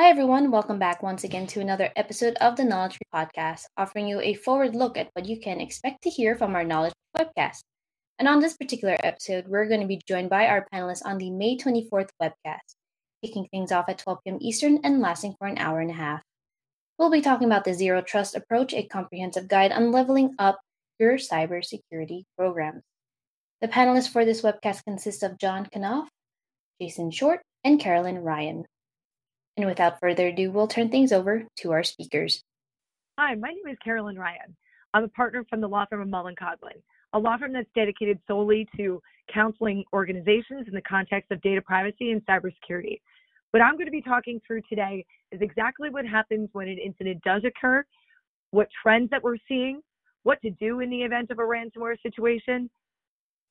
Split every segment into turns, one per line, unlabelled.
Hi, everyone. Welcome back once again to another episode of the Knowledge Podcast, offering you a forward look at what you can expect to hear from our Knowledge webcast. And on this particular episode, we're going to be joined by our panelists on the May 24th webcast, kicking things off at 12 p.m. Eastern and lasting for an hour and a half. We'll be talking about the Zero Trust Approach, a comprehensive guide on leveling up your cybersecurity programs. The panelists for this webcast consist of John Knopf, Jason Short, and Carolyn Ryan. And without further ado, we'll turn things over to our speakers.
Hi, my name is Carolyn Ryan. I'm a partner from the law firm of Mullen Coughlin, a law firm that's dedicated solely to counseling organizations in the context of data privacy and cybersecurity. What I'm going to be talking through today is exactly what happens when an incident does occur, what trends that we're seeing, what to do in the event of a ransomware situation,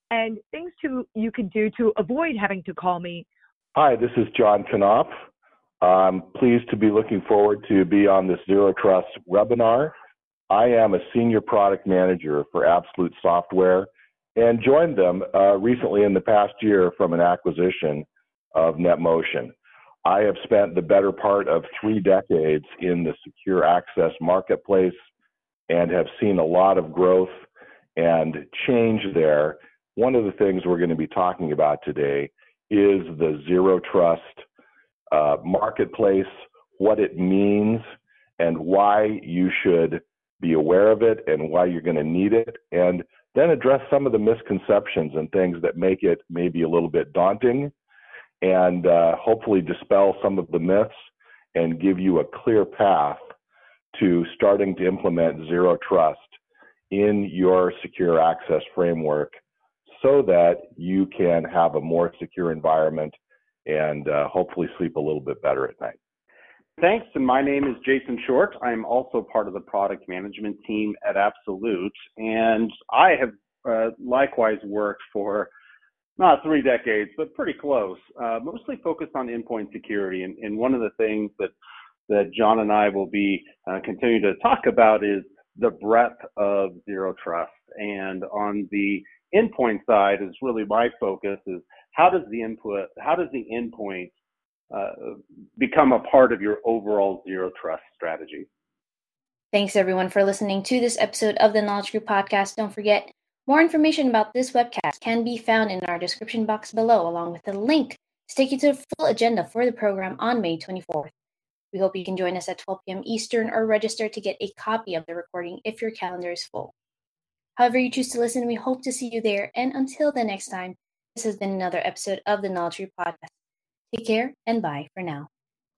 and things to you can do to avoid having to call me.
Hi, this is John Knopf. I'm pleased to be looking forward to be on this Zero Trust webinar. I am a senior product manager for Absolute Software and joined them uh, recently in the past year from an acquisition of NetMotion. I have spent the better part of three decades in the secure access marketplace and have seen a lot of growth and change there. One of the things we're going to be talking about today is the zero trust uh, marketplace, what it means, and why you should be aware of it and why you're going to need it, and then address some of the misconceptions and things that make it maybe a little bit daunting, and uh, hopefully dispel some of the myths and give you a clear path to starting to implement zero trust in your secure access framework so that you can have a more secure environment and uh, hopefully sleep a little bit better at night.
Thanks. And my name is Jason Short. I'm also part of the product management team at Absolute. And I have uh, likewise worked for not three decades, but pretty close, uh, mostly focused on endpoint security. And, and, one of the things that, that John and I will be uh, continuing to talk about is the breadth of zero trust. And on the endpoint side is really my focus is how does the input, how does the endpoint uh, become a part of your overall zero trust strategy?
Thanks everyone for listening to this episode of the Knowledge Group podcast. Don't forget, more information about this webcast can be found in our description box below, along with a link to take you to the full agenda for the program on May 24th. We hope you can join us at 12 p.m. Eastern or register to get a copy of the recording if your calendar is full. However, you choose to listen, we hope to see you there. And until the next time, this has been another episode of the Knowledge Tree Podcast. Take care and bye for now.